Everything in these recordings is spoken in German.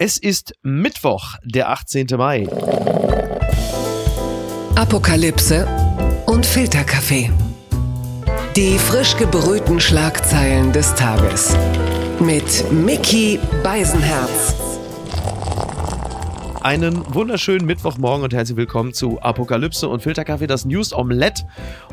Es ist Mittwoch, der 18. Mai. Apokalypse und Filterkaffee. Die frisch gebrühten Schlagzeilen des Tages. Mit Mickey Beisenherz. Einen wunderschönen Mittwochmorgen und herzlich willkommen zu Apokalypse und Filterkaffee, das News Omelette.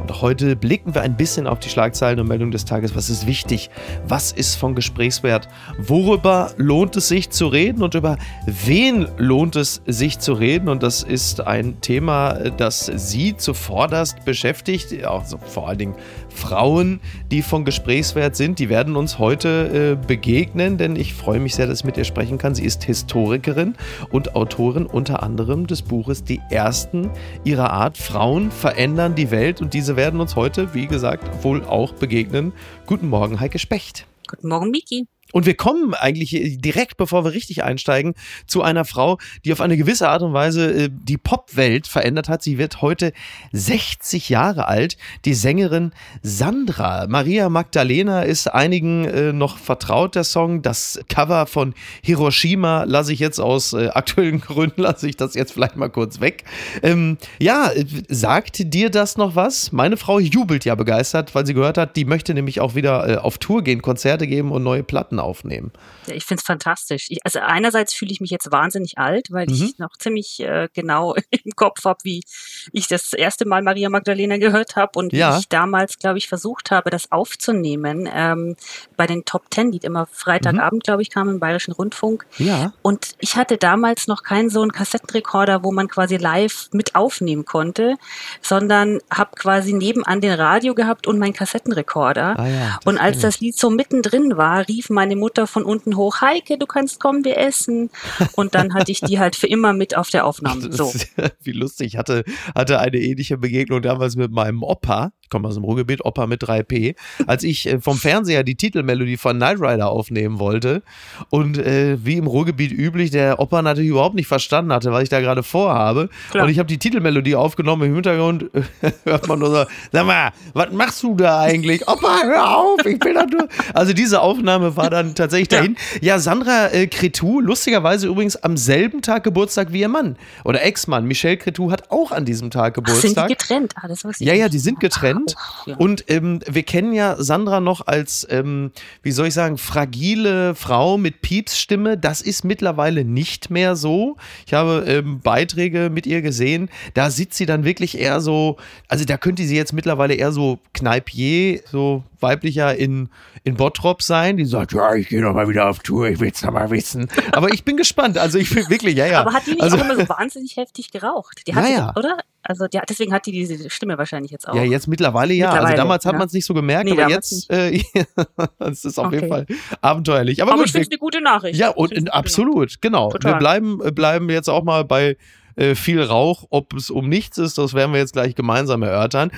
Und heute blicken wir ein bisschen auf die Schlagzeilen und Meldungen des Tages. Was ist wichtig? Was ist von Gesprächswert? Worüber lohnt es sich zu reden und über wen lohnt es sich zu reden? Und das ist ein Thema, das Sie zuvorderst beschäftigt, also vor allen Dingen Frauen, die von Gesprächswert sind. Die werden uns heute äh, begegnen, denn ich freue mich sehr, dass ich mit ihr sprechen kann. Sie ist Historikerin und Autorin Autorin unter anderem des Buches Die Ersten ihrer Art. Frauen verändern die Welt und diese werden uns heute, wie gesagt, wohl auch begegnen. Guten Morgen, Heike Specht. Guten Morgen, Miki. Und wir kommen eigentlich direkt, bevor wir richtig einsteigen, zu einer Frau, die auf eine gewisse Art und Weise äh, die Popwelt verändert hat. Sie wird heute 60 Jahre alt. Die Sängerin Sandra. Maria Magdalena ist einigen äh, noch vertraut, der Song. Das Cover von Hiroshima lasse ich jetzt aus äh, aktuellen Gründen, lasse ich das jetzt vielleicht mal kurz weg. Ähm, ja, sagt dir das noch was? Meine Frau jubelt ja begeistert, weil sie gehört hat, die möchte nämlich auch wieder auf Tour gehen, Konzerte geben und neue Platten aufnehmen. Ja, ich finde es fantastisch. Ich, also einerseits fühle ich mich jetzt wahnsinnig alt, weil mhm. ich noch ziemlich äh, genau im Kopf habe, wie ich das erste Mal Maria Magdalena gehört habe und ja. wie ich damals, glaube ich, versucht habe, das aufzunehmen ähm, bei den Top Ten, die immer Freitagabend, mhm. glaube ich, kamen im Bayerischen Rundfunk. Ja. Und ich hatte damals noch keinen so einen Kassettenrekorder, wo man quasi live mit aufnehmen konnte, sondern habe quasi nebenan den Radio gehabt und meinen Kassettenrekorder. Ah ja, und als das Lied so mittendrin war, rief mein meine Mutter von unten hoch, Heike, du kannst kommen, wir essen. Und dann hatte ich die halt für immer mit auf der Aufnahme. So. Wie lustig. Ich hatte, hatte eine ähnliche Begegnung damals mit meinem Opa ich komme aus dem Ruhrgebiet, Opa mit 3P, als ich äh, vom Fernseher die Titelmelodie von Knight Rider aufnehmen wollte und äh, wie im Ruhrgebiet üblich, der Opa natürlich überhaupt nicht verstanden hatte, was ich da gerade vorhabe. Klar. Und ich habe die Titelmelodie aufgenommen, im Hintergrund hört man nur so, sag mal, was machst du da eigentlich? Opa, hör auf, ich bin da nur. Also diese Aufnahme war dann tatsächlich dahin. Ja, ja Sandra äh, Cretou, lustigerweise übrigens am selben Tag Geburtstag wie ihr Mann oder Ex-Mann. Michel Cretou hat auch an diesem Tag Geburtstag. Ach, sind die getrennt? Ah, das wusste ich ja, ja, die sind getrennt. Trend. Ja. Und ähm, wir kennen ja Sandra noch als, ähm, wie soll ich sagen, fragile Frau mit Piepsstimme. Das ist mittlerweile nicht mehr so. Ich habe ähm, Beiträge mit ihr gesehen. Da sitzt sie dann wirklich eher so, also da könnte sie jetzt mittlerweile eher so Kneipier, so weiblicher in, in Bottrop sein, die sagt, ja, ich gehe noch mal wieder auf Tour, ich will es noch mal wissen. Aber ich bin gespannt, also ich bin wirklich, ja, ja. Aber hat die nicht also, auch immer so wahnsinnig heftig geraucht? Die hat ja, ja. oder? Also die, deswegen hat die diese Stimme wahrscheinlich jetzt auch. Ja, jetzt mittlerweile ja. Also mittlerweile, also damals hat ja. man es nicht so gemerkt, nee, aber jetzt äh, es ist auf okay. jeden Fall abenteuerlich. Aber, aber gut, ich finde eine gute Nachricht. Ja, und absolut, Nachricht. genau. Total. Wir bleiben, äh, bleiben jetzt auch mal bei äh, viel Rauch. Ob es um nichts ist, das werden wir jetzt gleich gemeinsam erörtern.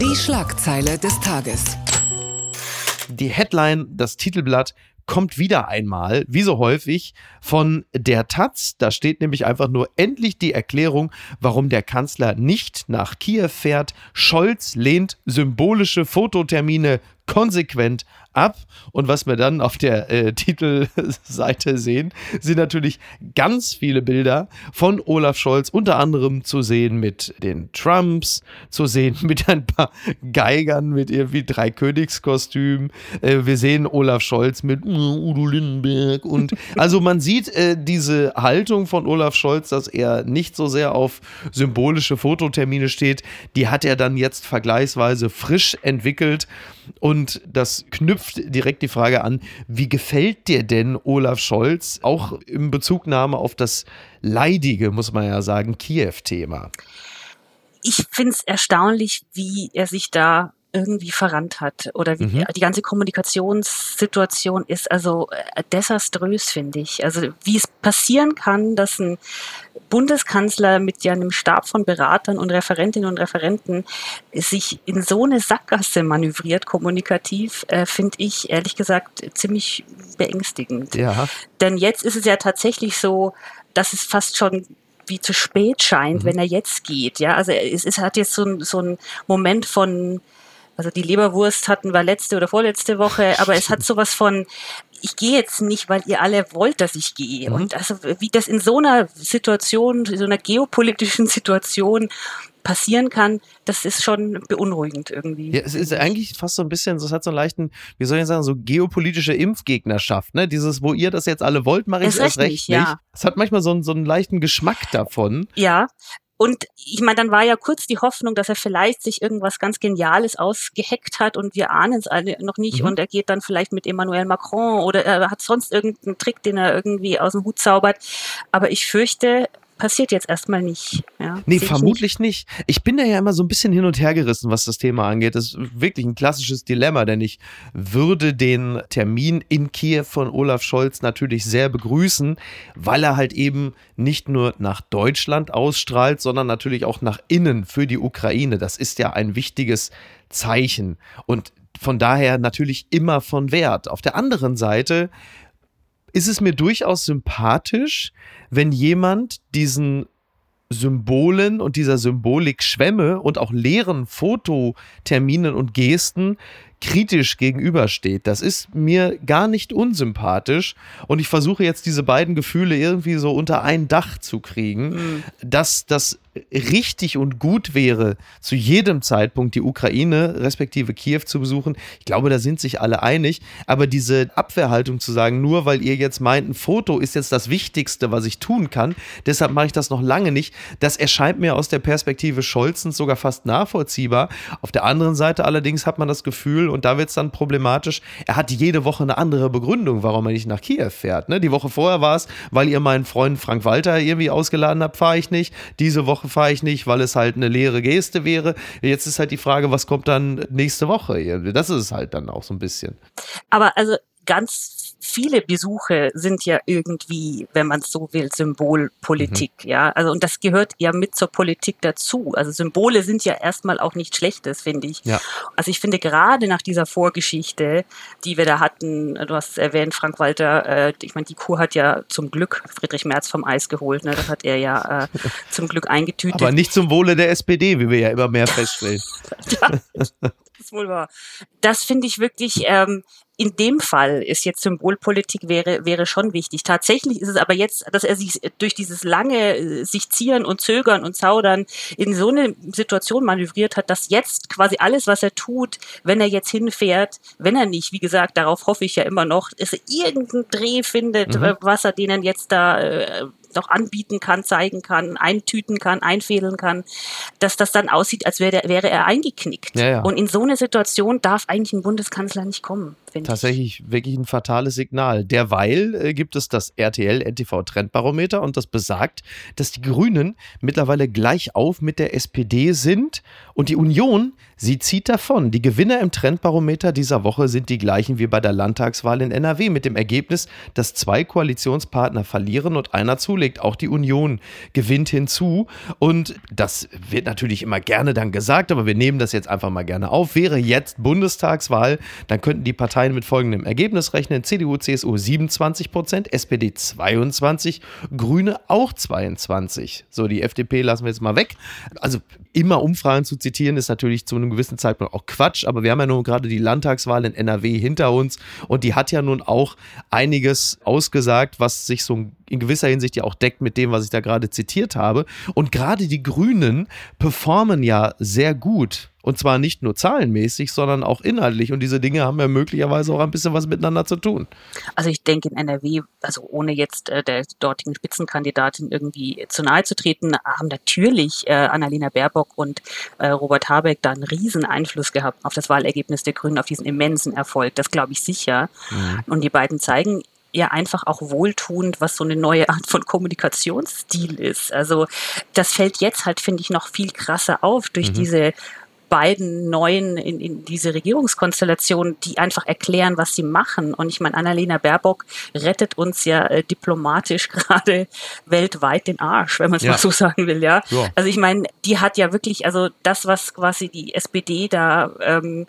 Die Schlagzeile des Tages. Die Headline, das Titelblatt kommt wieder einmal, wie so häufig, von der Taz. Da steht nämlich einfach nur endlich die Erklärung, warum der Kanzler nicht nach Kiew fährt. Scholz lehnt symbolische Fototermine konsequent ab. Und was wir dann auf der äh, Titelseite sehen, sind natürlich ganz viele Bilder von Olaf Scholz, unter anderem zu sehen mit den Trumps, zu sehen mit ein paar Geigern, mit irgendwie drei Königskostümen. Äh, wir sehen Olaf Scholz mit äh, Udo Lindenberg und also man sieht äh, diese Haltung von Olaf Scholz, dass er nicht so sehr auf symbolische Fototermine steht, die hat er dann jetzt vergleichsweise frisch entwickelt und das knüpft direkt die Frage an, wie gefällt dir denn Olaf Scholz, auch in Bezugnahme auf das leidige, muss man ja sagen, Kiew-Thema? Ich finde es erstaunlich, wie er sich da irgendwie verrannt hat oder wie mhm. die ganze Kommunikationssituation ist also äh, desaströs, finde ich. Also wie es passieren kann, dass ein Bundeskanzler mit ja einem Stab von Beratern und Referentinnen und Referenten sich in so eine Sackgasse manövriert, kommunikativ, äh, finde ich ehrlich gesagt ziemlich beängstigend. Ja. Denn jetzt ist es ja tatsächlich so, dass es fast schon wie zu spät scheint, mhm. wenn er jetzt geht. Ja, also es, es hat jetzt so, ein, so einen Moment von also die Leberwurst hatten wir letzte oder vorletzte Woche, aber es hat sowas von, ich gehe jetzt nicht, weil ihr alle wollt, dass ich gehe. Mhm. Und also wie das in so einer Situation, in so einer geopolitischen Situation passieren kann, das ist schon beunruhigend irgendwie. Ja, es ist eigentlich fast so ein bisschen, es hat so einen leichten, wie soll ich sagen, so geopolitische Impfgegnerschaft, ne? Dieses, wo ihr das jetzt alle wollt, mache ich es erst recht nicht. Ja. Es hat manchmal so einen, so einen leichten Geschmack davon. Ja, und ich meine, dann war ja kurz die Hoffnung, dass er vielleicht sich irgendwas ganz Geniales ausgeheckt hat und wir ahnen es alle noch nicht. Mhm. Und er geht dann vielleicht mit Emmanuel Macron oder er hat sonst irgendeinen Trick, den er irgendwie aus dem Hut zaubert. Aber ich fürchte, passiert jetzt erstmal nicht. Ja, nee, vermutlich nicht. nicht. Ich bin da ja immer so ein bisschen hin und her gerissen, was das Thema angeht. Das ist wirklich ein klassisches Dilemma, denn ich würde den Termin in Kiew von Olaf Scholz natürlich sehr begrüßen, weil er halt eben nicht nur nach Deutschland ausstrahlt, sondern natürlich auch nach innen für die Ukraine. Das ist ja ein wichtiges Zeichen und von daher natürlich immer von Wert. Auf der anderen Seite ist es mir durchaus sympathisch, wenn jemand diesen Symbolen und dieser Symbolik Schwämme und auch leeren Fototerminen und Gesten kritisch gegenübersteht. Das ist mir gar nicht unsympathisch und ich versuche jetzt diese beiden Gefühle irgendwie so unter ein Dach zu kriegen, mhm. dass das richtig und gut wäre, zu jedem Zeitpunkt die Ukraine respektive Kiew zu besuchen. Ich glaube, da sind sich alle einig. Aber diese Abwehrhaltung zu sagen, nur weil ihr jetzt meint, ein Foto ist jetzt das Wichtigste, was ich tun kann, deshalb mache ich das noch lange nicht, das erscheint mir aus der Perspektive Scholzens sogar fast nachvollziehbar. Auf der anderen Seite allerdings hat man das Gefühl, und da wird es dann problematisch, er hat jede Woche eine andere Begründung, warum er nicht nach Kiew fährt. Ne? Die Woche vorher war es, weil ihr meinen Freund Frank Walter irgendwie ausgeladen habt, fahre ich nicht. Diese Woche fahre ich nicht, weil es halt eine leere Geste wäre. Jetzt ist halt die Frage, was kommt dann nächste Woche? Das ist halt dann auch so ein bisschen. Aber also ganz viele Besuche sind ja irgendwie, wenn man so will, Symbolpolitik, mhm. ja. Also und das gehört ja mit zur Politik dazu. Also Symbole sind ja erstmal auch nicht Schlechtes, finde ich. Ja. Also ich finde gerade nach dieser Vorgeschichte, die wir da hatten, du hast es erwähnt, Frank Walter, äh, ich meine, die Kuh hat ja zum Glück Friedrich Merz vom Eis geholt, ne? Das hat er ja äh, zum Glück eingetütet. Aber nicht zum Wohle der SPD, wie wir ja immer mehr feststellen. ja, ist wohl wahr. Das finde ich wirklich ähm, in dem Fall ist jetzt Symbolpolitik wäre, wäre schon wichtig. Tatsächlich ist es aber jetzt, dass er sich durch dieses lange äh, sich zieren und zögern und zaudern in so eine Situation manövriert hat, dass jetzt quasi alles, was er tut, wenn er jetzt hinfährt, wenn er nicht, wie gesagt, darauf hoffe ich ja immer noch, dass er irgendeinen Dreh findet, mhm. was er denen jetzt da äh, noch anbieten kann, zeigen kann, eintüten kann, einfädeln kann, dass das dann aussieht, als wäre, wäre er eingeknickt. Ja, ja. Und in so eine Situation darf eigentlich ein Bundeskanzler nicht kommen. Tatsächlich ich. wirklich ein fatales Signal. Derweil äh, gibt es das RTL-NTV-Trendbarometer und das besagt, dass die Grünen mittlerweile gleich auf mit der SPD sind und die Union Sie zieht davon. Die Gewinner im Trendbarometer dieser Woche sind die gleichen wie bei der Landtagswahl in NRW mit dem Ergebnis, dass zwei Koalitionspartner verlieren und einer zulegt. Auch die Union gewinnt hinzu. Und das wird natürlich immer gerne dann gesagt, aber wir nehmen das jetzt einfach mal gerne auf. Wäre jetzt Bundestagswahl, dann könnten die Parteien mit folgendem Ergebnis rechnen. CDU, CSU 27 Prozent, SPD 22, Grüne auch 22. So, die FDP lassen wir jetzt mal weg. Also immer Umfragen zu zitieren ist natürlich zu einem gewissen Zeitpunkt auch Quatsch, aber wir haben ja nun gerade die Landtagswahl in NRW hinter uns und die hat ja nun auch einiges ausgesagt, was sich so in gewisser Hinsicht ja auch deckt mit dem, was ich da gerade zitiert habe. Und gerade die Grünen performen ja sehr gut und zwar nicht nur zahlenmäßig, sondern auch inhaltlich. Und diese Dinge haben ja möglicherweise auch ein bisschen was miteinander zu tun. Also ich denke in NRW, also ohne jetzt äh, der dortigen Spitzenkandidatin irgendwie zu nahe zu treten, haben natürlich äh, Annalena Baerbock und äh, Robert Habeck da einen riesen Einfluss gehabt auf das Wahlergebnis der Grünen, auf diesen immensen Erfolg. Das glaube ich sicher. Mhm. Und die beiden zeigen ja einfach auch wohltuend, was so eine neue Art von Kommunikationsstil ist. Also das fällt jetzt halt, finde ich, noch viel krasser auf durch mhm. diese beiden neuen in, in diese Regierungskonstellation, die einfach erklären, was sie machen. Und ich meine, Annalena Baerbock rettet uns ja äh, diplomatisch gerade weltweit den Arsch, wenn man es ja. mal so sagen will, ja. ja. Also ich meine, die hat ja wirklich, also das, was quasi die SPD da ähm,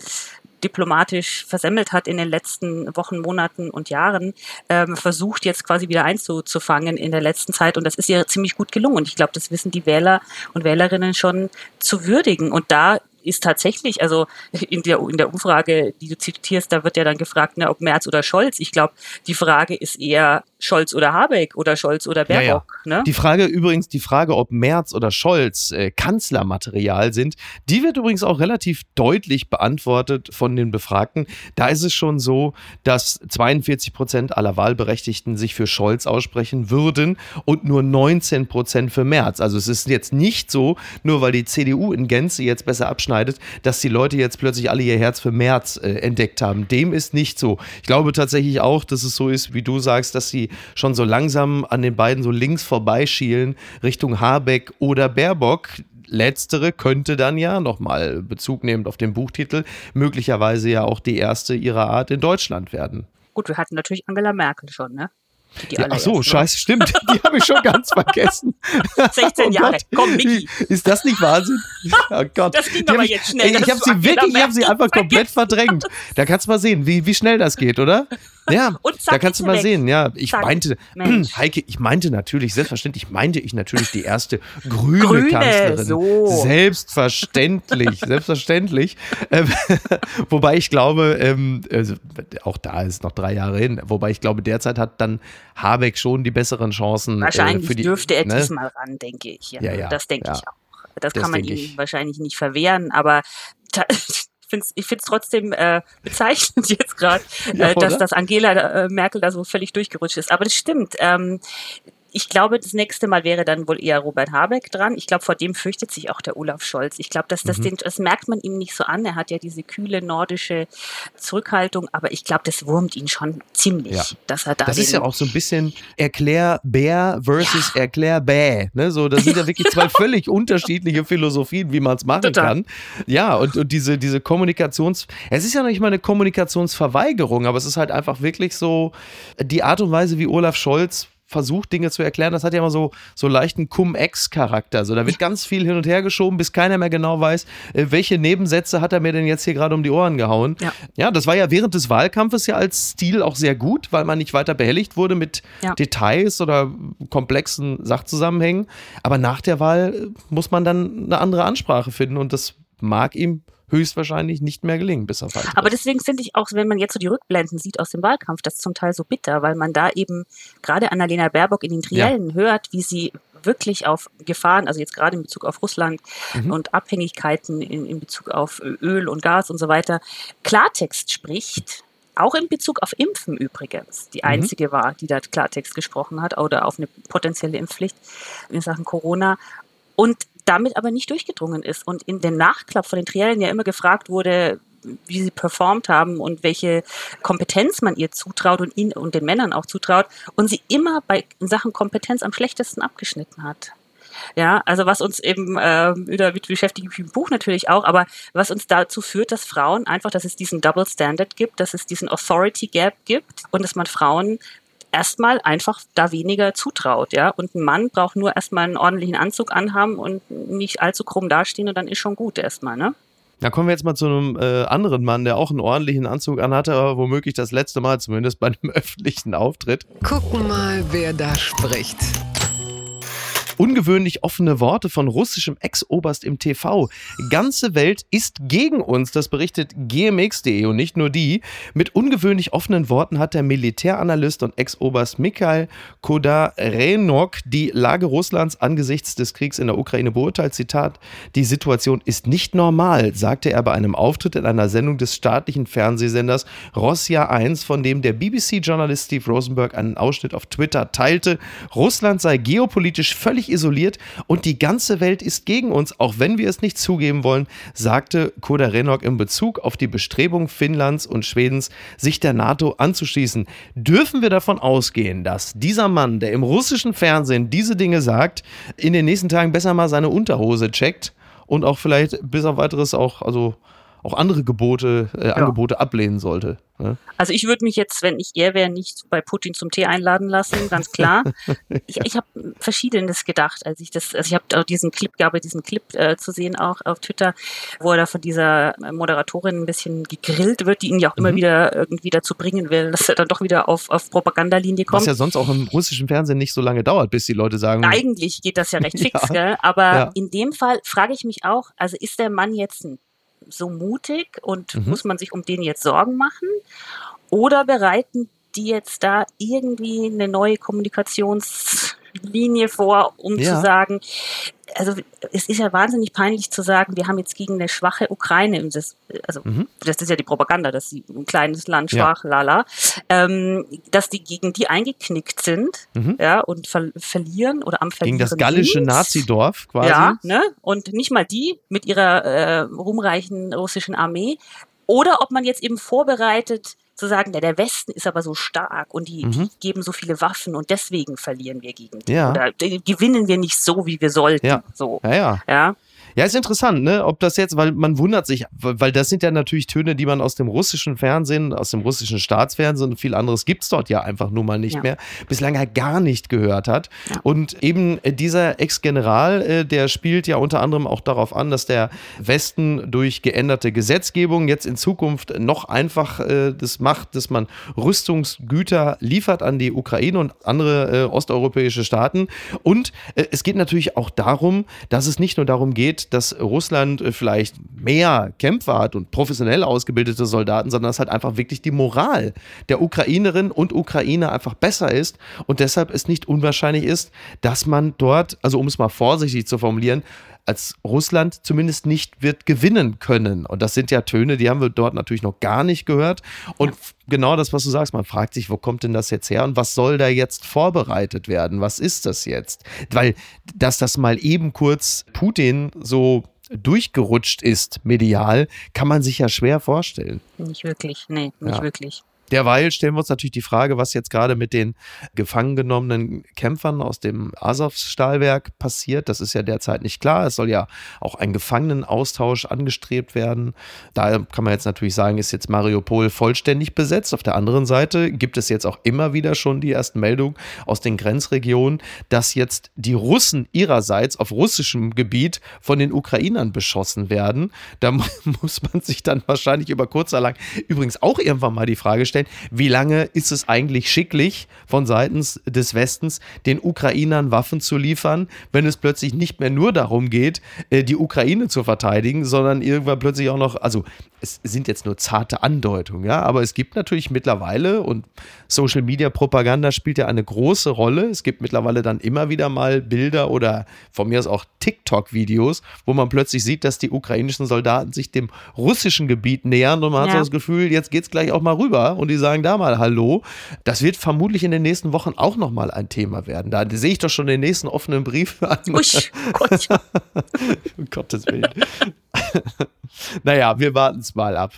diplomatisch versemmelt hat in den letzten Wochen, Monaten und Jahren, ähm, versucht jetzt quasi wieder einzufangen in der letzten Zeit. Und das ist ihr ziemlich gut gelungen. Und ich glaube, das wissen die Wähler und Wählerinnen schon zu würdigen. Und da ist tatsächlich, also in der, in der Umfrage, die du zitierst, da wird ja dann gefragt, ne, ob Merz oder Scholz. Ich glaube, die Frage ist eher Scholz oder Habeck oder Scholz oder Baerbock. Ja, ja. Ne? Die Frage übrigens, die Frage, ob Merz oder Scholz äh, Kanzlermaterial sind, die wird übrigens auch relativ deutlich beantwortet von den Befragten. Da ist es schon so, dass 42 Prozent aller Wahlberechtigten sich für Scholz aussprechen würden und nur 19 Prozent für Merz. Also es ist jetzt nicht so, nur weil die CDU in Gänze jetzt besser abschneidet, dass die Leute jetzt plötzlich alle ihr Herz für Merz äh, entdeckt haben. Dem ist nicht so. Ich glaube tatsächlich auch, dass es so ist, wie du sagst, dass sie schon so langsam an den beiden so links vorbeischielen Richtung Habeck oder Baerbock. Letztere könnte dann ja nochmal Bezug nehmend auf den Buchtitel möglicherweise ja auch die erste ihrer Art in Deutschland werden. Gut, wir hatten natürlich Angela Merkel schon, ne? Die ach so, scheiße, stimmt. Die habe ich schon ganz vergessen. 16 oh Jahre. Komm, Miki. Ist das nicht Wahnsinn? Oh Gott. Das ging aber jetzt schnell. Ey, ich habe sie wirklich, ich habe sie einfach komplett verdrängt. Da kannst du mal sehen, wie, wie schnell das geht, oder? Ja, da kannst du mal weg. sehen. Ja, ich zack. meinte, Mensch. Heike, ich meinte natürlich, selbstverständlich meinte ich natürlich die erste grüne, grüne Kanzlerin. So. Selbstverständlich, selbstverständlich. Ähm, wobei ich glaube, ähm, also, auch da ist noch drei Jahre hin, wobei ich glaube, derzeit hat dann Habeck schon die besseren Chancen. Äh, wahrscheinlich äh, für die, dürfte er ne? diesmal ran, denke ich. Ja, ja, ja das denke ja. ich auch. Das, das kann man ihm ich. wahrscheinlich nicht verwehren, aber find's, ich finde es trotzdem äh, bezeichnend jetzt gerade, ja, äh, dass, dass Angela äh, Merkel da so völlig durchgerutscht ist. Aber das stimmt. Ähm, ich glaube, das nächste Mal wäre dann wohl eher Robert Habeck dran. Ich glaube, vor dem fürchtet sich auch der Olaf Scholz. Ich glaube, dass das, mhm. den, das merkt man ihm nicht so an. Er hat ja diese kühle nordische Zurückhaltung, aber ich glaube, das wurmt ihn schon ziemlich, ja. dass er da. Das ist ja auch so ein bisschen Erklärbär versus ja. Erklärbä. Ne? So, das sind ja wirklich zwei völlig unterschiedliche Philosophien, wie man es machen Total. kann. Ja, und, und diese, diese Kommunikations. Es ist ja noch nicht mal eine Kommunikationsverweigerung, aber es ist halt einfach wirklich so die Art und Weise, wie Olaf Scholz versucht, Dinge zu erklären, das hat ja immer so, so leichten Cum-Ex-Charakter. So, da wird ganz viel hin und her geschoben, bis keiner mehr genau weiß, äh, welche Nebensätze hat er mir denn jetzt hier gerade um die Ohren gehauen. Ja. ja, das war ja während des Wahlkampfes ja als Stil auch sehr gut, weil man nicht weiter behelligt wurde mit ja. Details oder komplexen Sachzusammenhängen. Aber nach der Wahl äh, muss man dann eine andere Ansprache finden und das mag ihm höchstwahrscheinlich nicht mehr gelingen, bis auf weiteres. Aber deswegen finde ich auch, wenn man jetzt so die Rückblenden sieht aus dem Wahlkampf, das zum Teil so bitter, weil man da eben gerade Annalena Baerbock in den Triellen ja. hört, wie sie wirklich auf Gefahren, also jetzt gerade in Bezug auf Russland mhm. und Abhängigkeiten in, in Bezug auf Öl und Gas und so weiter, Klartext spricht auch in Bezug auf Impfen übrigens, die mhm. einzige mhm. war, die da Klartext gesprochen hat oder auf eine potenzielle Impfpflicht in Sachen Corona. Und damit aber nicht durchgedrungen ist und in dem Nachklapp von den Triellen ja immer gefragt wurde, wie sie performt haben und welche Kompetenz man ihr zutraut und ihnen und den Männern auch zutraut und sie immer bei Sachen Kompetenz am schlechtesten abgeschnitten hat. Ja, also was uns eben äh, wieder beschäftigt im Buch natürlich auch, aber was uns dazu führt, dass Frauen einfach, dass es diesen Double Standard gibt, dass es diesen Authority Gap gibt und dass man Frauen erstmal einfach da weniger zutraut, ja. Und ein Mann braucht nur erstmal einen ordentlichen Anzug anhaben und nicht allzu krumm dastehen und dann ist schon gut erstmal, ne? Da kommen wir jetzt mal zu einem äh, anderen Mann, der auch einen ordentlichen Anzug anhatte, aber womöglich das letzte Mal zumindest bei einem öffentlichen Auftritt. Gucken mal, wer da spricht. Ungewöhnlich offene Worte von russischem Ex-Oberst im TV. Ganze Welt ist gegen uns, das berichtet gmx.de und nicht nur die. Mit ungewöhnlich offenen Worten hat der Militäranalyst und Ex-Oberst Mikhail Kodarenok die Lage Russlands angesichts des Kriegs in der Ukraine beurteilt. Zitat: Die Situation ist nicht normal, sagte er bei einem Auftritt in einer Sendung des staatlichen Fernsehsenders Rossia 1, von dem der BBC-Journalist Steve Rosenberg einen Ausschnitt auf Twitter teilte. Russland sei geopolitisch völlig isoliert und die ganze Welt ist gegen uns, auch wenn wir es nicht zugeben wollen, sagte Koda Renok in Bezug auf die Bestrebung Finnlands und Schwedens, sich der NATO anzuschließen. Dürfen wir davon ausgehen, dass dieser Mann, der im russischen Fernsehen diese Dinge sagt, in den nächsten Tagen besser mal seine Unterhose checkt und auch vielleicht bis auf weiteres auch, also auch andere Gebote, äh, ja. Angebote ablehnen sollte. Ne? Also ich würde mich jetzt, wenn ich er wäre, nicht bei Putin zum Tee einladen lassen, ganz klar. ich ich habe verschiedenes gedacht, als ich das, also ich habe diesen Clip, gab diesen Clip äh, zu sehen auch auf Twitter, wo er da von dieser Moderatorin ein bisschen gegrillt wird, die ihn ja auch immer mhm. wieder irgendwie dazu bringen will, dass er dann doch wieder auf, auf Propagandalinie kommt. Was ja sonst auch im russischen Fernsehen nicht so lange dauert, bis die Leute sagen. Eigentlich geht das ja recht fix, ja. gell? aber ja. in dem Fall frage ich mich auch, also ist der Mann jetzt ein so mutig und mhm. muss man sich um den jetzt Sorgen machen? Oder bereiten die jetzt da irgendwie eine neue Kommunikationslinie vor, um ja. zu sagen, also es ist ja wahnsinnig peinlich zu sagen, wir haben jetzt gegen eine schwache Ukraine, das, also mhm. das ist ja die Propaganda, dass sie ein kleines Land schwach, ja. lala, ähm, dass die gegen die eingeknickt sind, mhm. ja, und ver verlieren oder am Verlieren Gegen das gallische Nazidorf quasi. Ja, ne, und nicht mal die mit ihrer äh, ruhmreichen russischen Armee. Oder ob man jetzt eben vorbereitet, zu sagen, der, der Westen ist aber so stark und die, mhm. die, geben so viele Waffen und deswegen verlieren wir gegen die. Ja. Oder gewinnen wir nicht so, wie wir sollten. Ja. So. Ja, ja. ja. Ja, ist interessant, ne? Ob das jetzt, weil man wundert sich, weil das sind ja natürlich Töne, die man aus dem russischen Fernsehen, aus dem russischen Staatsfernsehen und viel anderes gibt es dort ja einfach nun mal nicht ja. mehr, bislang halt gar nicht gehört hat. Ja. Und eben dieser Ex-General, äh, der spielt ja unter anderem auch darauf an, dass der Westen durch geänderte Gesetzgebung jetzt in Zukunft noch einfach äh, das macht, dass man Rüstungsgüter liefert an die Ukraine und andere äh, osteuropäische Staaten. Und äh, es geht natürlich auch darum, dass es nicht nur darum geht, dass Russland äh, vielleicht mehr Kämpfer hat und professionell ausgebildete Soldaten, sondern dass halt einfach wirklich die Moral der Ukrainerinnen und Ukrainer einfach besser ist und deshalb es nicht unwahrscheinlich ist, dass man dort, also um es mal vorsichtig zu formulieren, als Russland zumindest nicht wird gewinnen können. Und das sind ja Töne, die haben wir dort natürlich noch gar nicht gehört. Und ja. genau das, was du sagst, man fragt sich, wo kommt denn das jetzt her und was soll da jetzt vorbereitet werden? Was ist das jetzt? Weil, dass das mal eben kurz Putin so durchgerutscht ist medial, kann man sich ja schwer vorstellen. Nicht wirklich, nee, nicht ja. wirklich. Derweil stellen wir uns natürlich die Frage, was jetzt gerade mit den gefangen genommenen Kämpfern aus dem Azov-Stahlwerk passiert. Das ist ja derzeit nicht klar. Es soll ja auch ein Gefangenenaustausch angestrebt werden. Da kann man jetzt natürlich sagen, ist jetzt Mariupol vollständig besetzt. Auf der anderen Seite gibt es jetzt auch immer wieder schon die ersten Meldungen aus den Grenzregionen, dass jetzt die Russen ihrerseits auf russischem Gebiet von den Ukrainern beschossen werden. Da muss man sich dann wahrscheinlich über kurz oder lang übrigens auch irgendwann mal die Frage stellen, stellen, wie lange ist es eigentlich schicklich von seitens des Westens, den Ukrainern Waffen zu liefern, wenn es plötzlich nicht mehr nur darum geht, äh, die Ukraine zu verteidigen, sondern irgendwann plötzlich auch noch, also es sind jetzt nur zarte Andeutungen, ja, aber es gibt natürlich mittlerweile und Social Media Propaganda spielt ja eine große Rolle. Es gibt mittlerweile dann immer wieder mal Bilder oder von mir aus auch TikTok-Videos, wo man plötzlich sieht, dass die ukrainischen Soldaten sich dem russischen Gebiet nähern und man ja. hat so das Gefühl, jetzt geht es gleich auch mal rüber und die sagen da mal Hallo. Das wird vermutlich in den nächsten Wochen auch nochmal ein Thema werden. Da sehe ich doch schon den nächsten offenen Brief an. Usch, Gott. um Gottes Willen. naja, wir warten es mal ab.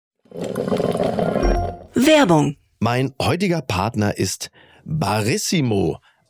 Werbung. Mein heutiger Partner ist Barissimo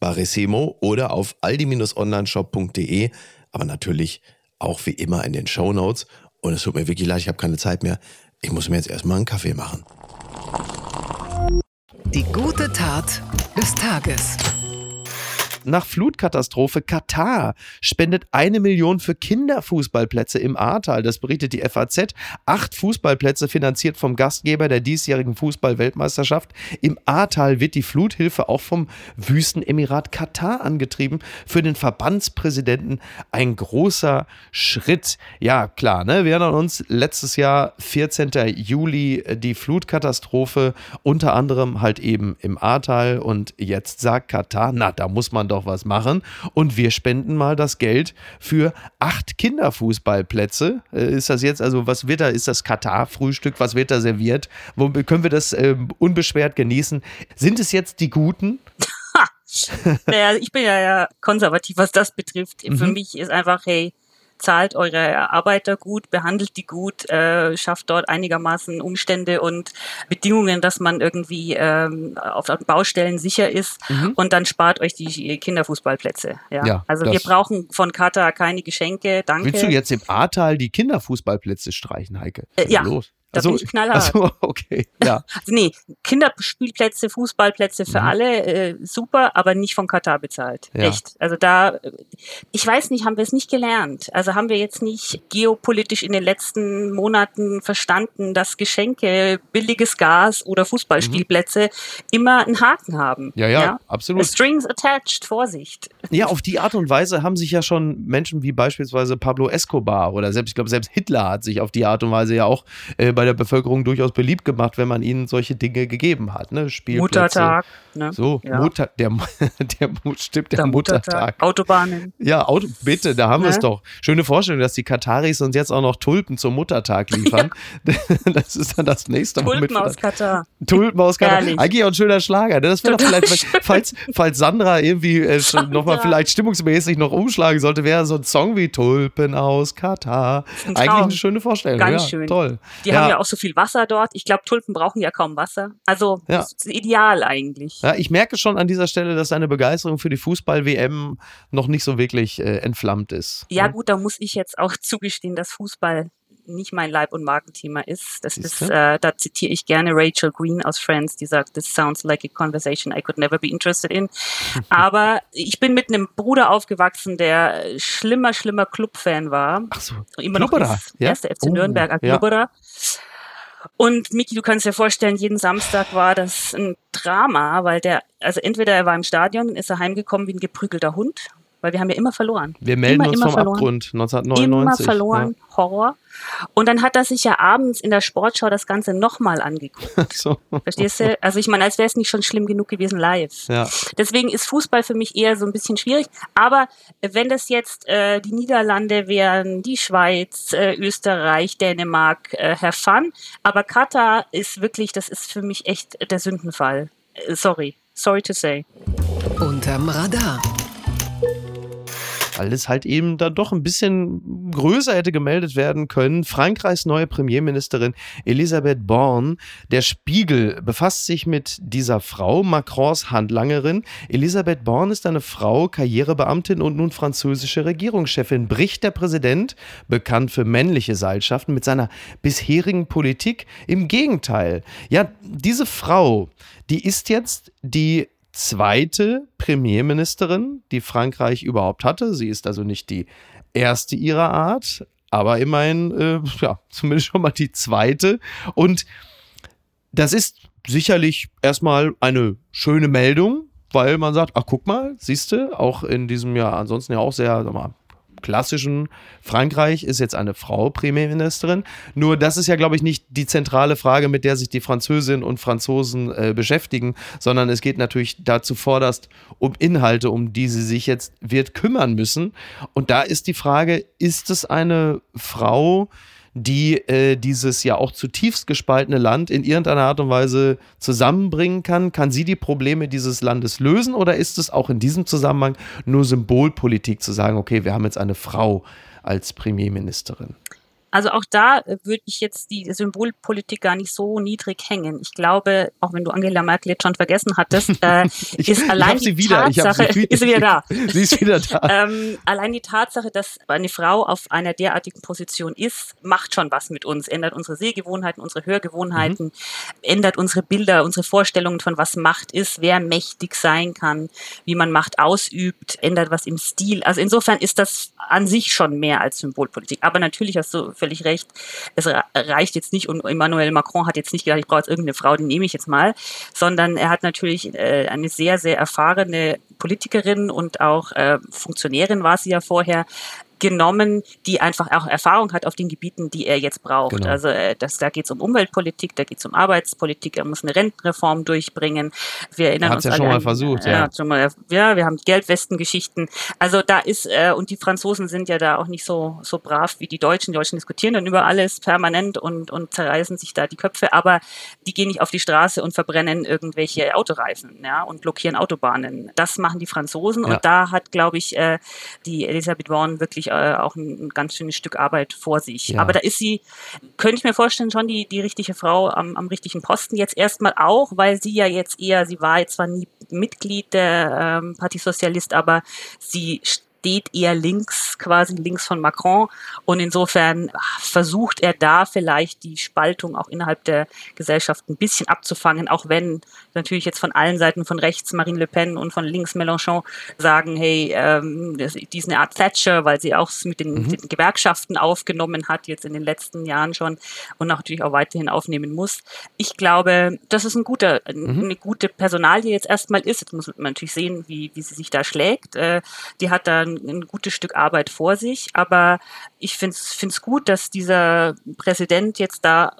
Barissimo oder auf aldi-onlineshop.de, aber natürlich auch wie immer in den Show Notes. Und es tut mir wirklich leid, ich habe keine Zeit mehr. Ich muss mir jetzt erstmal einen Kaffee machen. Die gute Tat des Tages. Nach Flutkatastrophe. Katar spendet eine Million für Kinderfußballplätze im Ahrtal. Das berichtet die FAZ. Acht Fußballplätze finanziert vom Gastgeber der diesjährigen Fußball-Weltmeisterschaft. Im Ahrtal wird die Fluthilfe auch vom Wüstenemirat Katar angetrieben. Für den Verbandspräsidenten ein großer Schritt. Ja, klar, ne? Wir erinnern uns, letztes Jahr, 14. Juli, die Flutkatastrophe, unter anderem halt eben im Ahrtal. Und jetzt sagt Katar, na, da muss man doch was machen. Und wir spenden mal das Geld für acht Kinderfußballplätze. Äh, ist das jetzt, also was wird da, ist das Katar-Frühstück, was wird da serviert? Wo können wir das äh, unbeschwert genießen? Sind es jetzt die Guten? naja, ich bin ja, ja konservativ, was das betrifft. Mhm. Für mich ist einfach, hey, zahlt eure Arbeiter gut, behandelt die gut, äh, schafft dort einigermaßen Umstände und Bedingungen, dass man irgendwie ähm, auf Baustellen sicher ist mhm. und dann spart euch die Kinderfußballplätze. Ja. ja also wir brauchen von Katar keine Geschenke. Danke. Willst du jetzt im Ahrtal die Kinderfußballplätze streichen, Heike? Äh, ja. Los? Da also, bin ich knallhart. Also, okay, ja. Also nee, Kinderspielplätze, Fußballplätze für mhm. alle, äh, super, aber nicht von Katar bezahlt. Ja. Echt. Also da, ich weiß nicht, haben wir es nicht gelernt. Also haben wir jetzt nicht geopolitisch in den letzten Monaten verstanden, dass Geschenke, billiges Gas oder Fußballspielplätze mhm. immer einen Haken haben. Ja, ja, ja, absolut. Strings attached, Vorsicht. Ja, auf die Art und Weise haben sich ja schon Menschen wie beispielsweise Pablo Escobar oder selbst, ich glaube, selbst Hitler hat sich auf die Art und Weise ja auch äh, bei der Bevölkerung durchaus beliebt gemacht, wenn man ihnen solche Dinge gegeben hat. Ne? Muttertag. Ne? So, ja. Mutter, der, der, stimmt, der, der Muttertag. Muttertag. Autobahnen. Ja, Auto, bitte, da haben ne? wir es doch. Schöne Vorstellung, dass die Kataris uns jetzt auch noch Tulpen zum Muttertag liefern. Ja. Das ist dann das nächste Mal. Tulpen aus Katar. Tulpen aus Katar. Eigentlich auch ein schöner Schlager. Ne? Das wäre doch vielleicht, falls, falls Sandra irgendwie äh, nochmal vielleicht stimmungsmäßig noch umschlagen sollte, wäre so ein Song wie Tulpen aus Katar. Ein Eigentlich eine schöne Vorstellung. Ganz ja, schön. Toll. Die haben ja auch so viel Wasser dort. Ich glaube, Tulpen brauchen ja kaum Wasser. Also ja. ist ideal eigentlich. Ja, ich merke schon an dieser Stelle, dass deine Begeisterung für die Fußball-WM noch nicht so wirklich äh, entflammt ist. Ja, gut, da muss ich jetzt auch zugestehen, dass Fußball nicht mein Leib- und Markenthema ist. Das ist, äh, da zitiere ich gerne Rachel Green aus Friends, die sagt, this sounds like a conversation I could never be interested in. Aber ich bin mit einem Bruder aufgewachsen, der schlimmer, schlimmer Clubfan war. Ach so. Immer noch ist, ja? erste FC oh, Nürnberg Klubberer. Ja. Und Miki, du kannst dir vorstellen, jeden Samstag war das ein Drama, weil der, also entweder er war im Stadion, ist er heimgekommen wie ein geprügelter Hund, weil wir haben ja immer verloren. Wir melden immer, uns immer vom verloren. Abgrund 1999. Immer verloren, ja. Horror. Und dann hat er sich ja abends in der Sportschau das Ganze nochmal angeguckt. so. Verstehst du? Also ich meine, als wäre es nicht schon schlimm genug gewesen live. Ja. Deswegen ist Fußball für mich eher so ein bisschen schwierig. Aber wenn das jetzt äh, die Niederlande wären, die Schweiz, äh, Österreich, Dänemark, äh, Herr Fun. Aber Katar ist wirklich, das ist für mich echt der Sündenfall. Äh, sorry. Sorry to say. Unterm Radar weil es halt eben dann doch ein bisschen größer hätte gemeldet werden können. Frankreichs neue Premierministerin Elisabeth Born, der Spiegel befasst sich mit dieser Frau, Macrons Handlangerin. Elisabeth Born ist eine Frau, Karrierebeamtin und nun französische Regierungschefin. Bricht der Präsident, bekannt für männliche Seilschaften, mit seiner bisherigen Politik? Im Gegenteil. Ja, diese Frau, die ist jetzt die zweite Premierministerin, die Frankreich überhaupt hatte. Sie ist also nicht die erste ihrer Art, aber immerhin, äh, ja, zumindest schon mal die zweite. Und das ist sicherlich erstmal eine schöne Meldung, weil man sagt, ach guck mal, siehst du, auch in diesem Jahr ansonsten ja auch sehr, sag mal, klassischen Frankreich ist jetzt eine Frau Premierministerin. Nur das ist ja, glaube ich, nicht die zentrale Frage, mit der sich die Französinnen und Franzosen äh, beschäftigen, sondern es geht natürlich dazu vorderst um Inhalte, um die sie sich jetzt wird kümmern müssen. Und da ist die Frage, ist es eine Frau, die äh, dieses ja auch zutiefst gespaltene Land in irgendeiner Art und Weise zusammenbringen kann? Kann sie die Probleme dieses Landes lösen oder ist es auch in diesem Zusammenhang nur Symbolpolitik zu sagen, okay, wir haben jetzt eine Frau als Premierministerin? Also auch da äh, würde ich jetzt die Symbolpolitik gar nicht so niedrig hängen. Ich glaube, auch wenn du Angela Merkel jetzt schon vergessen hattest, äh, ich, ist allein die wieder. Tatsache, sie ist sie wieder da. sie ist wieder da. ähm, allein die Tatsache, dass eine Frau auf einer derartigen Position ist, macht schon was mit uns, ändert unsere Sehgewohnheiten, unsere Hörgewohnheiten, mhm. ändert unsere Bilder, unsere Vorstellungen von was Macht ist, wer mächtig sein kann, wie man Macht ausübt, ändert was im Stil. Also insofern ist das an sich schon mehr als Symbolpolitik. Aber natürlich hast du völlig recht. Es reicht jetzt nicht und Emmanuel Macron hat jetzt nicht gedacht, ich brauche jetzt irgendeine Frau, die nehme ich jetzt mal, sondern er hat natürlich äh, eine sehr, sehr erfahrene Politikerin und auch äh, Funktionärin war sie ja vorher, genommen, die einfach auch Erfahrung hat auf den Gebieten, die er jetzt braucht. Genau. Also äh, das, da geht es um Umweltpolitik, da geht es um Arbeitspolitik, er muss eine Rentenreform durchbringen. Wir erinnern uns ja schon mal versucht, ja. Ja, mal, ja, wir haben Geldwestengeschichten. Also da ist, äh, und die Franzosen sind ja da auch nicht so, so brav wie die Deutschen. Die Deutschen diskutieren dann über alles permanent und, und zerreißen sich da die Köpfe, aber die gehen nicht auf die Straße und verbrennen irgendwelche Autoreifen ja, und blockieren Autobahnen. Das machen die Franzosen ja. und da hat, glaube ich, äh, die Elisabeth Born wirklich äh, auch ein, ein, ganz schönes Stück Arbeit vor sich. Ja. Aber da ist sie, könnte ich mir vorstellen, schon die, die richtige Frau am, am richtigen Posten. Jetzt erstmal auch, weil sie ja jetzt eher, sie war jetzt zwar nie Mitglied der ähm, Parti Socialist, aber sie steht eher links, quasi links von Macron. Und insofern versucht er da vielleicht die Spaltung auch innerhalb der Gesellschaft ein bisschen abzufangen, auch wenn natürlich jetzt von allen Seiten, von rechts Marine Le Pen und von links Mélenchon sagen, hey, ähm, die ist eine Art Thatcher, weil sie auch mit den, mhm. den, Gewerkschaften aufgenommen hat, jetzt in den letzten Jahren schon und natürlich auch weiterhin aufnehmen muss. Ich glaube, das ist ein guter, mhm. eine gute Personalie jetzt erstmal ist. Jetzt muss man natürlich sehen, wie, wie sie sich da schlägt. Äh, die hat da ein, ein gutes Stück Arbeit vor sich, aber ich finde es gut, dass dieser Präsident jetzt da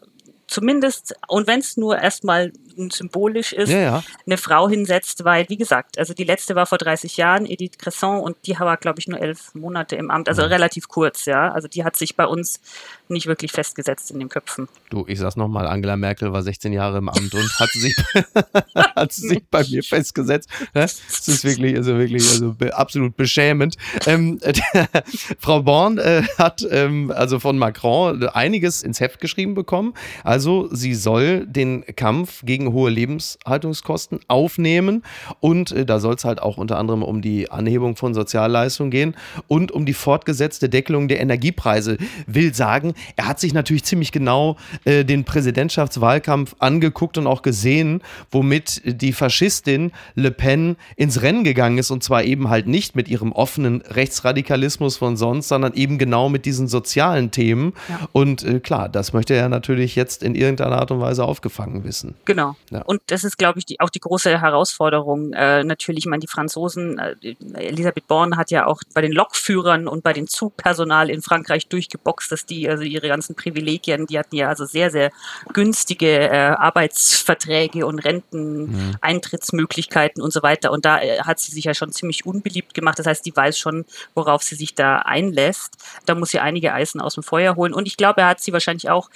zumindest, und wenn es nur erstmal symbolisch ist, ja, ja. eine Frau hinsetzt, weil, wie gesagt, also die letzte war vor 30 Jahren, Edith Cresson, und die war, glaube ich, nur elf Monate im Amt, also mhm. relativ kurz, ja. Also die hat sich bei uns nicht wirklich festgesetzt in den Köpfen. Du, ich sag's nochmal, Angela Merkel war 16 Jahre im Amt und hat sich, hat sich bei mir festgesetzt. Das ist wirklich, also wirklich, also absolut beschämend. Ähm, Frau Born äh, hat ähm, also von Macron einiges ins Heft geschrieben bekommen. Also sie soll den Kampf gegen hohe Lebenshaltungskosten aufnehmen. Und äh, da soll es halt auch unter anderem um die Anhebung von Sozialleistungen gehen und um die fortgesetzte Deckelung der Energiepreise. Will sagen, er hat sich natürlich ziemlich genau äh, den Präsidentschaftswahlkampf angeguckt und auch gesehen, womit die Faschistin Le Pen ins Rennen gegangen ist. Und zwar eben halt nicht mit ihrem offenen Rechtsradikalismus von sonst, sondern eben genau mit diesen sozialen Themen. Ja. Und äh, klar, das möchte er natürlich jetzt in irgendeiner Art und Weise aufgefangen wissen. Genau. Ja. Und das ist, glaube ich, die, auch die große Herausforderung. Äh, natürlich, ich meine, die Franzosen, äh, Elisabeth Born hat ja auch bei den Lokführern und bei den Zugpersonal in Frankreich durchgeboxt, dass die also ihre ganzen Privilegien, die hatten ja also sehr, sehr günstige äh, Arbeitsverträge und Renteneintrittsmöglichkeiten mhm. und so weiter. Und da äh, hat sie sich ja schon ziemlich unbeliebt gemacht. Das heißt, die weiß schon, worauf sie sich da einlässt. Da muss sie einige Eisen aus dem Feuer holen. Und ich glaube, er hat sie wahrscheinlich auch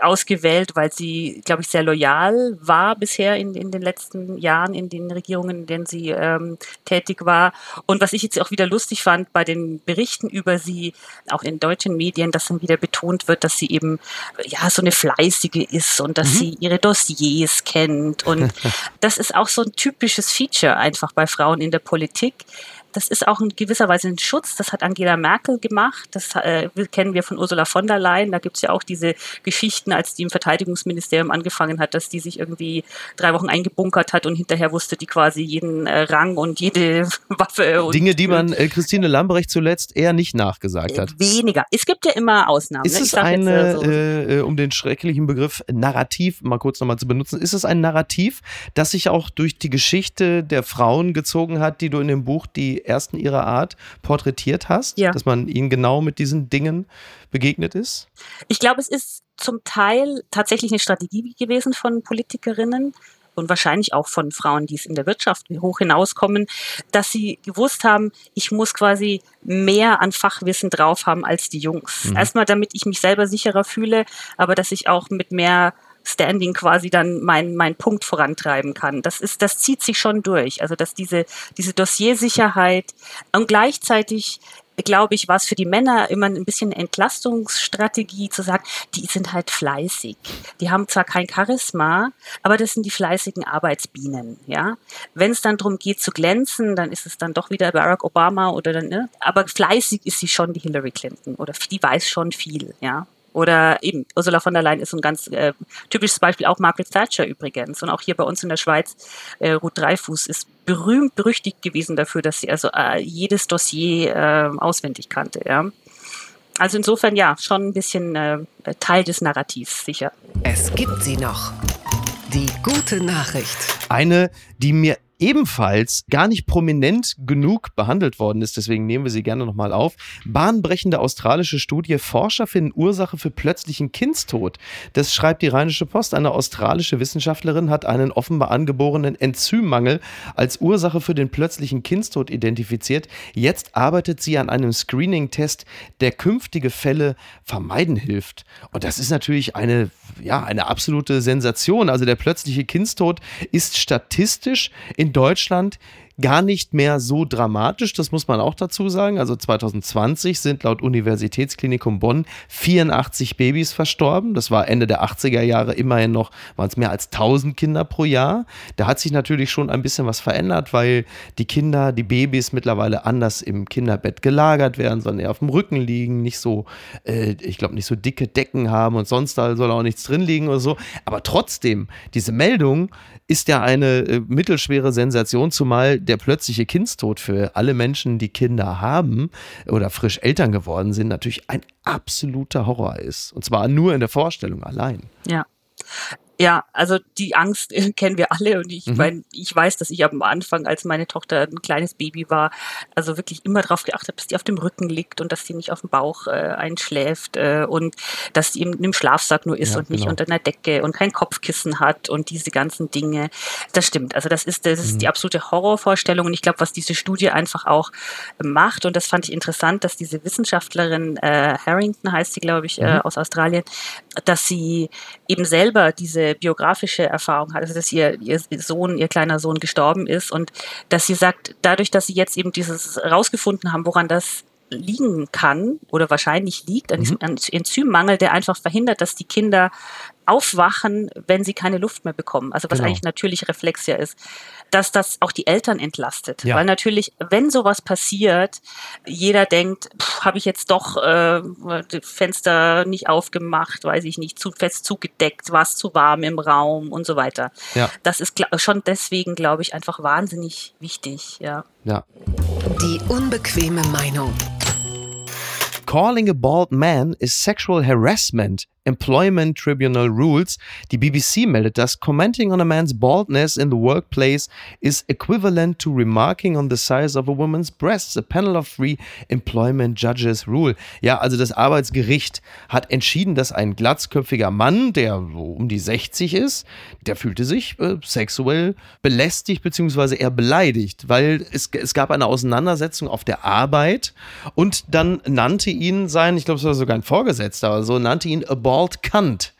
ausgewählt, weil sie, glaube ich, sehr loyal war bisher in, in den letzten Jahren in den Regierungen, in denen sie ähm, tätig war. Und was ich jetzt auch wieder lustig fand bei den Berichten über sie, auch in deutschen Medien, dass dann wieder betont wird, dass sie eben ja so eine fleißige ist und dass mhm. sie ihre Dossiers kennt. Und das ist auch so ein typisches Feature einfach bei Frauen in der Politik das ist auch in gewisser Weise ein Schutz. Das hat Angela Merkel gemacht. Das äh, kennen wir von Ursula von der Leyen. Da gibt es ja auch diese Geschichten, als die im Verteidigungsministerium angefangen hat, dass die sich irgendwie drei Wochen eingebunkert hat und hinterher wusste die quasi jeden äh, Rang und jede Waffe. Und, Dinge, die man äh, Christine Lambrecht zuletzt eher nicht nachgesagt hat. Weniger. Es gibt ja immer Ausnahmen. Ist ne? es eine, so. Äh, äh, um den schrecklichen Begriff Narrativ mal kurz nochmal zu benutzen, ist es ein Narrativ, das sich auch durch die Geschichte der Frauen gezogen hat, die du in dem Buch die ersten ihrer Art porträtiert hast, ja. dass man ihnen genau mit diesen Dingen begegnet ist? Ich glaube, es ist zum Teil tatsächlich eine Strategie gewesen von Politikerinnen, und wahrscheinlich auch von Frauen, die es in der Wirtschaft hoch hinauskommen, dass sie gewusst haben, ich muss quasi mehr an Fachwissen drauf haben als die Jungs. Mhm. Erstmal, damit ich mich selber sicherer fühle, aber dass ich auch mit mehr Standing quasi dann meinen mein Punkt vorantreiben kann. Das ist, das zieht sich schon durch. Also dass diese, diese Dossiersicherheit und gleichzeitig glaube ich, war es für die Männer immer ein bisschen Entlastungsstrategie zu sagen, die sind halt fleißig. Die haben zwar kein Charisma, aber das sind die fleißigen Arbeitsbienen, ja. Wenn es dann darum geht zu glänzen, dann ist es dann doch wieder Barack Obama oder dann, ne? Aber fleißig ist sie schon die Hillary Clinton oder die weiß schon viel, ja. Oder eben Ursula von der Leyen ist ein ganz äh, typisches Beispiel, auch Margaret Thatcher übrigens. Und auch hier bei uns in der Schweiz, äh, Ruth Dreifuß ist berühmt berüchtigt gewesen dafür, dass sie also äh, jedes Dossier äh, auswendig kannte. Ja. Also insofern ja, schon ein bisschen äh, Teil des Narrativs, sicher. Es gibt sie noch. Die gute Nachricht. Eine, die mir ebenfalls gar nicht prominent genug behandelt worden ist, deswegen nehmen wir sie gerne nochmal auf. Bahnbrechende australische Studie, Forscher finden Ursache für plötzlichen Kindstod. Das schreibt die Rheinische Post. Eine australische Wissenschaftlerin hat einen offenbar angeborenen Enzymmangel als Ursache für den plötzlichen Kindstod identifiziert. Jetzt arbeitet sie an einem Screening-Test, der künftige Fälle vermeiden hilft. Und das ist natürlich eine, ja, eine absolute Sensation. Also der plötzliche Kindstod ist statistisch in Deutschland gar nicht mehr so dramatisch, das muss man auch dazu sagen. Also 2020 sind laut Universitätsklinikum Bonn 84 Babys verstorben. Das war Ende der 80er Jahre immerhin noch, waren es mehr als 1000 Kinder pro Jahr. Da hat sich natürlich schon ein bisschen was verändert, weil die Kinder, die Babys mittlerweile anders im Kinderbett gelagert werden, sondern eher auf dem Rücken liegen, nicht so, äh, ich glaube, nicht so dicke Decken haben und sonst da soll auch nichts drin liegen oder so. Aber trotzdem, diese Meldung ist ja eine äh, mittelschwere Sensation, zumal der plötzliche Kindstod für alle Menschen, die Kinder haben oder frisch Eltern geworden sind, natürlich ein absoluter Horror ist. Und zwar nur in der Vorstellung allein. Ja. Ja, also die Angst äh, kennen wir alle und ich mhm. mein, ich weiß, dass ich am Anfang, als meine Tochter ein kleines Baby war, also wirklich immer darauf geachtet habe, dass die auf dem Rücken liegt und dass sie nicht auf dem Bauch äh, einschläft äh, und dass sie im, im Schlafsack nur ist ja, und genau. nicht unter einer Decke und kein Kopfkissen hat und diese ganzen Dinge. Das stimmt. Also das ist, das ist mhm. die absolute Horrorvorstellung und ich glaube, was diese Studie einfach auch macht und das fand ich interessant, dass diese Wissenschaftlerin äh, Harrington heißt sie, glaube ich, äh, mhm. aus Australien, dass sie eben selber diese biografische Erfahrung hat, also dass ihr, ihr Sohn, ihr kleiner Sohn gestorben ist und dass sie sagt, dadurch, dass sie jetzt eben dieses rausgefunden haben, woran das liegen kann oder wahrscheinlich liegt, an diesem mhm. Enzymmangel, der einfach verhindert, dass die Kinder aufwachen, wenn sie keine Luft mehr bekommen. Also was genau. eigentlich natürlich Reflex ja ist, dass das auch die Eltern entlastet. Ja. Weil natürlich, wenn sowas passiert, jeder denkt, habe ich jetzt doch äh, Fenster nicht aufgemacht, weiß ich nicht, zu fest zugedeckt, war es zu warm im Raum und so weiter. Ja. Das ist schon deswegen, glaube ich, einfach wahnsinnig wichtig. Ja. ja. Die unbequeme Meinung. Calling a bald man is sexual harassment Employment Tribunal Rules. Die BBC meldet, dass commenting on a man's baldness in the workplace is equivalent to remarking on the size of a woman's breasts. A panel of three employment judges rule. Ja, also das Arbeitsgericht hat entschieden, dass ein glatzköpfiger Mann, der um die 60 ist, der fühlte sich äh, sexuell belästigt bzw. eher beleidigt, weil es, es gab eine Auseinandersetzung auf der Arbeit und dann nannte ihn sein, ich glaube, es war sogar ein Vorgesetzter, aber so nannte ihn a cunt.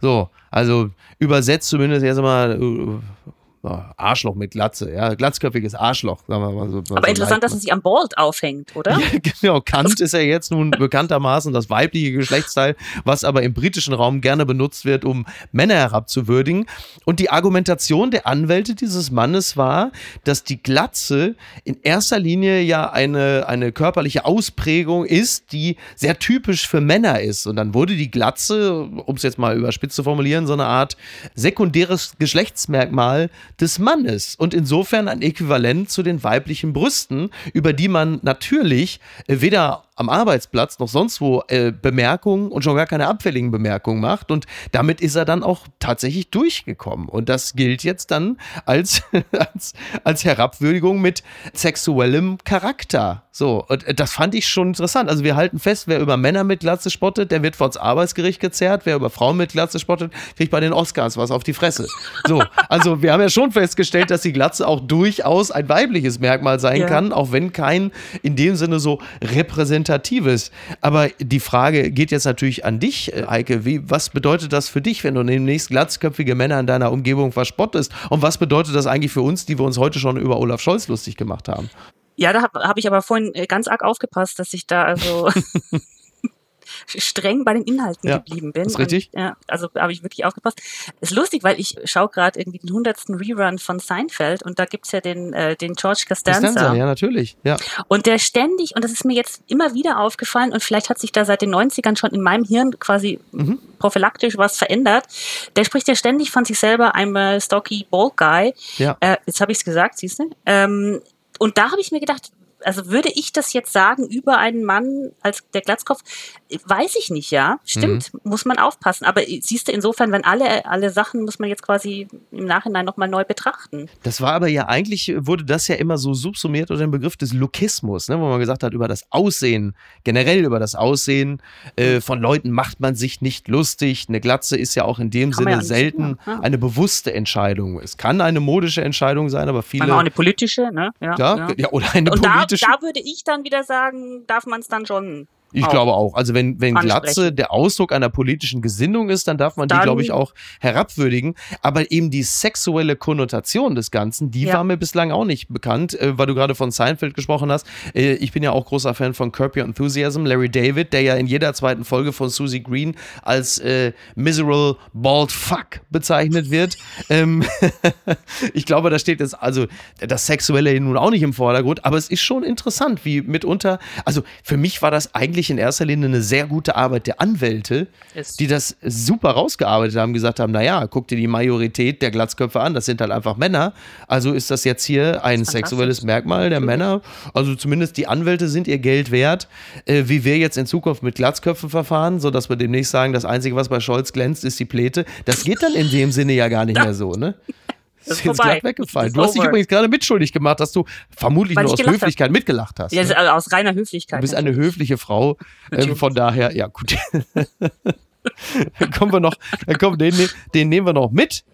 So, also übersetzt zumindest erst einmal äh, Arschloch mit Glatze, ja, glatzköpfiges Arschloch, sagen wir mal so. Aber so interessant, dass es sich am Bald aufhängt, oder? Ja, genau, Kant ist ja jetzt nun bekanntermaßen das weibliche Geschlechtsteil, was aber im britischen Raum gerne benutzt wird, um Männer herabzuwürdigen. Und die Argumentation der Anwälte dieses Mannes war, dass die Glatze in erster Linie ja eine, eine körperliche Ausprägung ist, die sehr typisch für Männer ist. Und dann wurde die Glatze, um es jetzt mal überspitzt zu formulieren, so eine Art sekundäres Geschlechtsmerkmal des Mannes. Und insofern ein Äquivalent zu den weiblichen Brüsten, über die man natürlich äh, weder am Arbeitsplatz noch sonst wo äh, Bemerkungen und schon gar keine abfälligen Bemerkungen macht. Und damit ist er dann auch tatsächlich durchgekommen. Und das gilt jetzt dann als, als, als Herabwürdigung mit sexuellem Charakter. So, und äh, das fand ich schon interessant. Also wir halten fest, wer über Männer mit Glatze spottet, der wird vor das Arbeitsgericht gezerrt. Wer über Frauen mit Glatze spottet, kriegt bei den Oscars was auf die Fresse. So, also wir haben ja schon festgestellt, dass die Glatze auch durchaus ein weibliches Merkmal sein ja. kann, auch wenn kein in dem Sinne so repräsentativ Repräsentatives. Aber die Frage geht jetzt natürlich an dich, äh, Heike. Wie, was bedeutet das für dich, wenn du demnächst glatzköpfige Männer in deiner Umgebung verspottest? Und was bedeutet das eigentlich für uns, die wir uns heute schon über Olaf Scholz lustig gemacht haben? Ja, da habe hab ich aber vorhin äh, ganz arg aufgepasst, dass ich da also streng bei den Inhalten ja, geblieben bin. Ist richtig. Und, ja, also habe ich wirklich aufgepasst. Ist lustig, weil ich schaue gerade irgendwie den hundertsten Rerun von Seinfeld und da gibt's ja den, äh, den George Costanza. Costanza. Ja, natürlich. Ja. Und der ständig, und das ist mir jetzt immer wieder aufgefallen und vielleicht hat sich da seit den 90ern schon in meinem Hirn quasi mhm. prophylaktisch was verändert. Der spricht ja ständig von sich selber, I'm a stocky bald guy. Ja. Äh, jetzt habe ich es gesagt, siehst du? Ähm, und da habe ich mir gedacht, also würde ich das jetzt sagen über einen Mann als der Glatzkopf, weiß ich nicht, ja. Stimmt, mhm. muss man aufpassen. Aber siehst du, insofern, wenn alle, alle Sachen muss man jetzt quasi im Nachhinein nochmal neu betrachten. Das war aber ja eigentlich, wurde das ja immer so subsumiert unter dem Begriff des Lokismus, ne, wo man gesagt hat, über das Aussehen, generell über das Aussehen äh, von Leuten macht man sich nicht lustig. Eine Glatze ist ja auch in dem kann Sinne ja selten ja. eine bewusste Entscheidung. Es kann eine modische Entscheidung sein, aber viele. Manchmal auch eine politische, ne? Ja, ja. ja oder eine politische da, würde ich dann wieder sagen, darf man es dann schon ich auch glaube auch. Also wenn, wenn Glatze der Ausdruck einer politischen Gesinnung ist, dann darf man dann, die, glaube ich, auch herabwürdigen. Aber eben die sexuelle Konnotation des Ganzen, die ja. war mir bislang auch nicht bekannt, äh, weil du gerade von Seinfeld gesprochen hast. Äh, ich bin ja auch großer Fan von Curb Your Enthusiasm. Larry David, der ja in jeder zweiten Folge von Susie Green als äh, miserable bald fuck bezeichnet wird. ähm, ich glaube, da steht jetzt also das Sexuelle nun auch nicht im Vordergrund, aber es ist schon interessant, wie mitunter, also für mich war das eigentlich eigentlich in erster Linie eine sehr gute Arbeit der Anwälte, die das super rausgearbeitet haben, gesagt haben, naja, guck dir die Majorität der Glatzköpfe an, das sind halt einfach Männer. Also ist das jetzt hier ein sexuelles Merkmal der Männer. Also zumindest die Anwälte sind ihr Geld wert. Äh, wie wir jetzt in Zukunft mit Glatzköpfen verfahren, sodass wir demnächst sagen, das Einzige, was bei Scholz glänzt, ist die Pläte. Das geht dann in dem Sinne ja gar nicht mehr so, ne? Ist, ist jetzt gerade weggefallen. Du hast dich übrigens gerade mitschuldig gemacht, dass du vermutlich Weil nur aus Höflichkeit habe. mitgelacht hast. Ja, ne? also aus reiner Höflichkeit. Du bist eine höfliche Frau. Äh, von daher, ja, gut. dann kommen wir noch, dann kommen, den, den nehmen wir noch mit.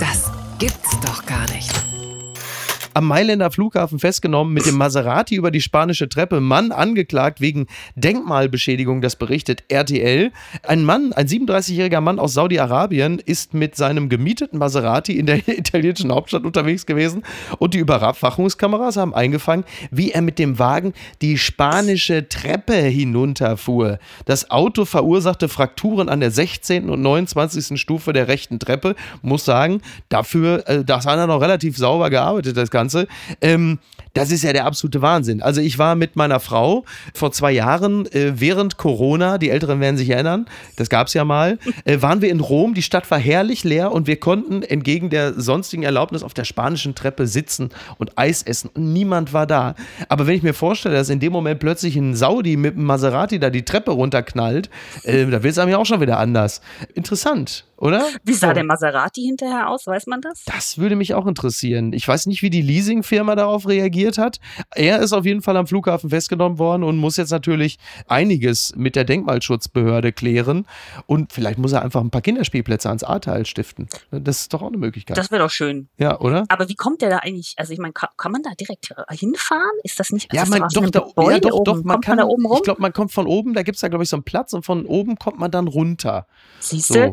Das gibt's doch gar nicht am Mailänder Flughafen festgenommen, mit dem Maserati über die spanische Treppe. Mann angeklagt wegen Denkmalbeschädigung, das berichtet RTL. Ein Mann, ein 37-jähriger Mann aus Saudi-Arabien, ist mit seinem gemieteten Maserati in der italienischen Hauptstadt unterwegs gewesen und die Überwachungskameras haben eingefangen, wie er mit dem Wagen die spanische Treppe hinunterfuhr. Das Auto verursachte Frakturen an der 16. und 29. Stufe der rechten Treppe. Muss sagen, dafür, äh, das hat er noch relativ sauber gearbeitet, das Ganze. Ganze. Ähm, das ist ja der absolute Wahnsinn. Also ich war mit meiner Frau vor zwei Jahren äh, während Corona, die Älteren werden sich erinnern, das gab es ja mal, äh, waren wir in Rom, die Stadt war herrlich leer und wir konnten entgegen der sonstigen Erlaubnis auf der spanischen Treppe sitzen und Eis essen und niemand war da. Aber wenn ich mir vorstelle, dass in dem Moment plötzlich ein Saudi mit einem Maserati da die Treppe runterknallt, äh, da wird es einem ja auch schon wieder anders. Interessant oder? Wie sah der Maserati hinterher aus? Weiß man das? Das würde mich auch interessieren. Ich weiß nicht, wie die Leasingfirma darauf reagiert hat. Er ist auf jeden Fall am Flughafen festgenommen worden und muss jetzt natürlich einiges mit der Denkmalschutzbehörde klären. Und vielleicht muss er einfach ein paar Kinderspielplätze ans Ahrtal stiften. Das ist doch auch eine Möglichkeit. Das wäre doch schön. Ja, oder? Aber wie kommt der da eigentlich? Also ich meine, kann, kann, man da direkt hinfahren? Ist das nicht? Ja, man, doch, da, ja, doch, doch, man kann, man da oben rum? Ich glaube, man kommt von oben, da gibt es da, glaube ich, so einen Platz und von oben kommt man dann runter. Siehst du? So.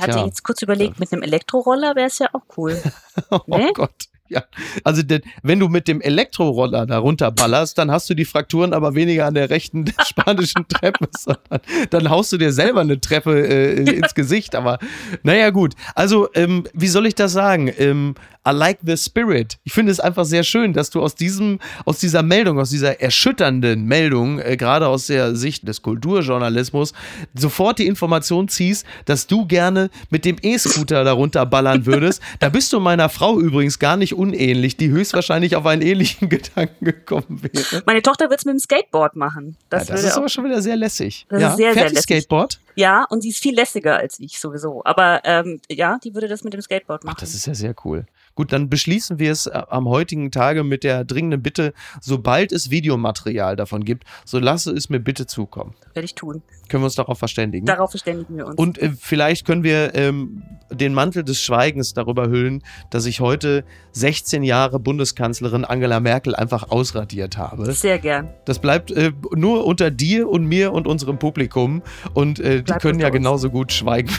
Ich hatte Tja. jetzt kurz überlegt, mit einem Elektroroller wäre es ja auch cool. oh nee? Gott. Ja, also denn, wenn du mit dem Elektroroller da runterballerst, dann hast du die Frakturen aber weniger an der rechten spanischen Treppe, sondern dann haust du dir selber eine Treppe äh, ins Gesicht. Aber naja, gut. Also, ähm, wie soll ich das sagen? Ähm, I like the spirit. Ich finde es einfach sehr schön, dass du aus diesem, aus dieser Meldung, aus dieser erschütternden Meldung, äh, gerade aus der Sicht des Kulturjournalismus, sofort die Information ziehst, dass du gerne mit dem E-Scooter darunter ballern würdest. da bist du meiner Frau übrigens gar nicht unähnlich, die höchstwahrscheinlich auf einen ähnlichen Gedanken gekommen wäre. Meine Tochter wird es mit dem Skateboard machen. Das, ja, das ist aber schon wieder sehr lässig. Das ja, ist sehr, sehr lässig. Skateboard? Ja, und sie ist viel lässiger als ich sowieso. Aber ähm, ja, die würde das mit dem Skateboard machen. Ach, das ist ja sehr cool. Gut, dann beschließen wir es äh, am heutigen Tage mit der dringenden Bitte, sobald es Videomaterial davon gibt, so lasse es mir bitte zukommen. Werde ich tun. Können wir uns darauf verständigen? Darauf verständigen wir uns. Und äh, vielleicht können wir ähm, den Mantel des Schweigens darüber hüllen, dass ich heute 16 Jahre Bundeskanzlerin Angela Merkel einfach ausradiert habe. Sehr gern. Das bleibt äh, nur unter dir und mir und unserem Publikum. Und äh, die können ja genauso gut schweigen.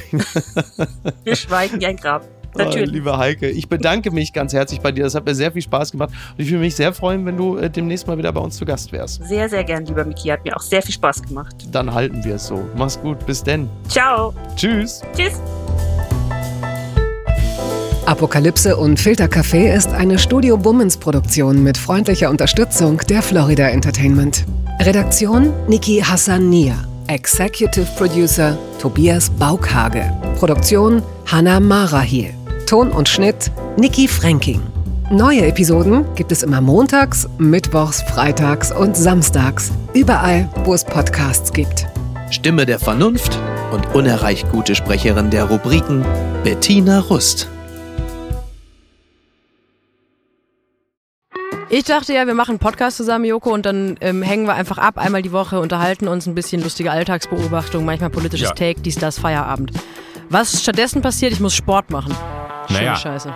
wir schweigen wie ein Grab. Natürlich. Oh, liebe Heike, ich bedanke mich ganz herzlich bei dir. Das hat mir sehr viel Spaß gemacht. Und ich würde mich sehr freuen, wenn du äh, demnächst mal wieder bei uns zu Gast wärst. Sehr, sehr gern, lieber Miki. Hat mir auch sehr viel Spaß gemacht. Dann halten wir es so. Mach's gut. Bis denn. Ciao. Tschüss. Tschüss. Apokalypse und Filtercafé ist eine Studio Bummens Produktion mit freundlicher Unterstützung der Florida Entertainment. Redaktion Niki Hassania. Executive Producer Tobias Baukhage. Produktion Hannah Marahiel. Ton und Schnitt Niki Fränking. Neue Episoden gibt es immer montags, mittwochs, freitags und samstags. Überall, wo es Podcasts gibt. Stimme der Vernunft und unerreicht gute Sprecherin der Rubriken Bettina Rust. Ich dachte ja, wir machen einen Podcast zusammen, Joko, und dann ähm, hängen wir einfach ab, einmal die Woche, unterhalten uns ein bisschen lustige Alltagsbeobachtung, manchmal politisches Ja. Take, dies, das, Feierabend. Was stattdessen passiert, ich muss Sport machen. Schöne Naja. Scheiße.